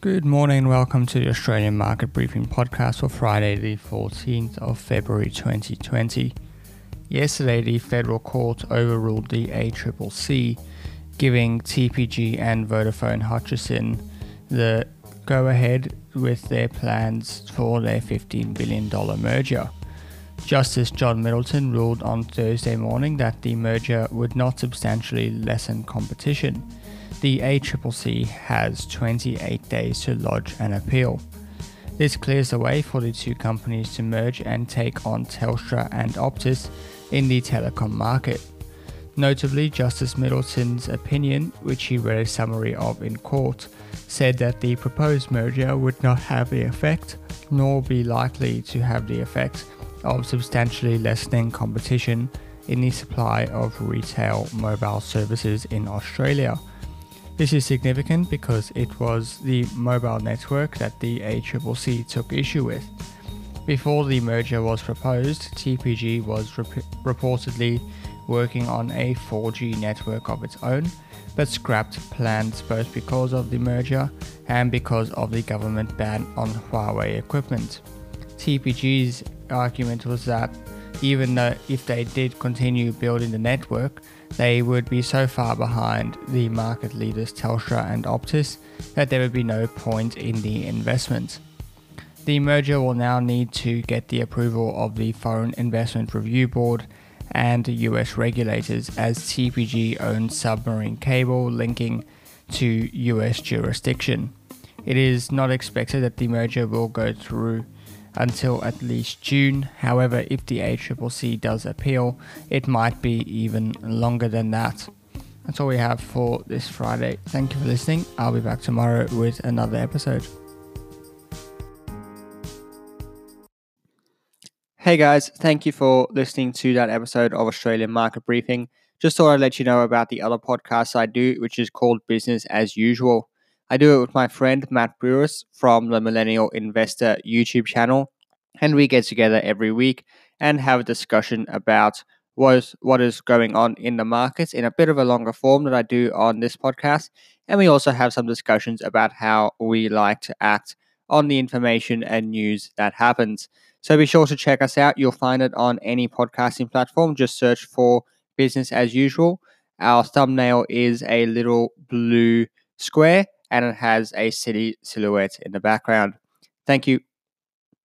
Good morning and welcome to the Australian Market Briefing podcast for Friday, the 14th of February 2020. Yesterday, the federal court overruled the ACCC, giving TPG and Vodafone Hutchison the go ahead with their plans for their $15 billion merger. Justice John Middleton ruled on Thursday morning that the merger would not substantially lessen competition the ACCC has 28 days to lodge an appeal. This clears the way for the two companies to merge and take on Telstra and Optus in the telecom market. Notably, Justice Middleton's opinion, which he read a summary of in court, said that the proposed merger would not have the effect, nor be likely to have the effect, of substantially lessening competition in the supply of retail mobile services in Australia. This is significant because it was the mobile network that the ACCC took issue with. Before the merger was proposed, TPG was rep- reportedly working on a 4G network of its own, but scrapped plans both because of the merger and because of the government ban on Huawei equipment. TPG's argument was that even though if they did continue building the network, they would be so far behind the market leaders Telstra and Optus that there would be no point in the investment. The merger will now need to get the approval of the Foreign Investment Review Board and US regulators as TPG owns submarine cable linking to US jurisdiction. It is not expected that the merger will go through until at least June. However, if the ACCC does appeal, it might be even longer than that. That's all we have for this Friday. Thank you for listening. I'll be back tomorrow with another episode. Hey guys, thank you for listening to that episode of Australian Market Briefing. Just thought I'd let you know about the other podcast I do, which is called Business as Usual. I do it with my friend Matt Brewis from the Millennial Investor YouTube channel, and we get together every week and have a discussion about what what is going on in the markets in a bit of a longer form that I do on this podcast. And we also have some discussions about how we like to act on the information and news that happens. So be sure to check us out. You'll find it on any podcasting platform. Just search for business as usual. Our thumbnail is a little blue square and it has a city silhouette in the background. Thank you.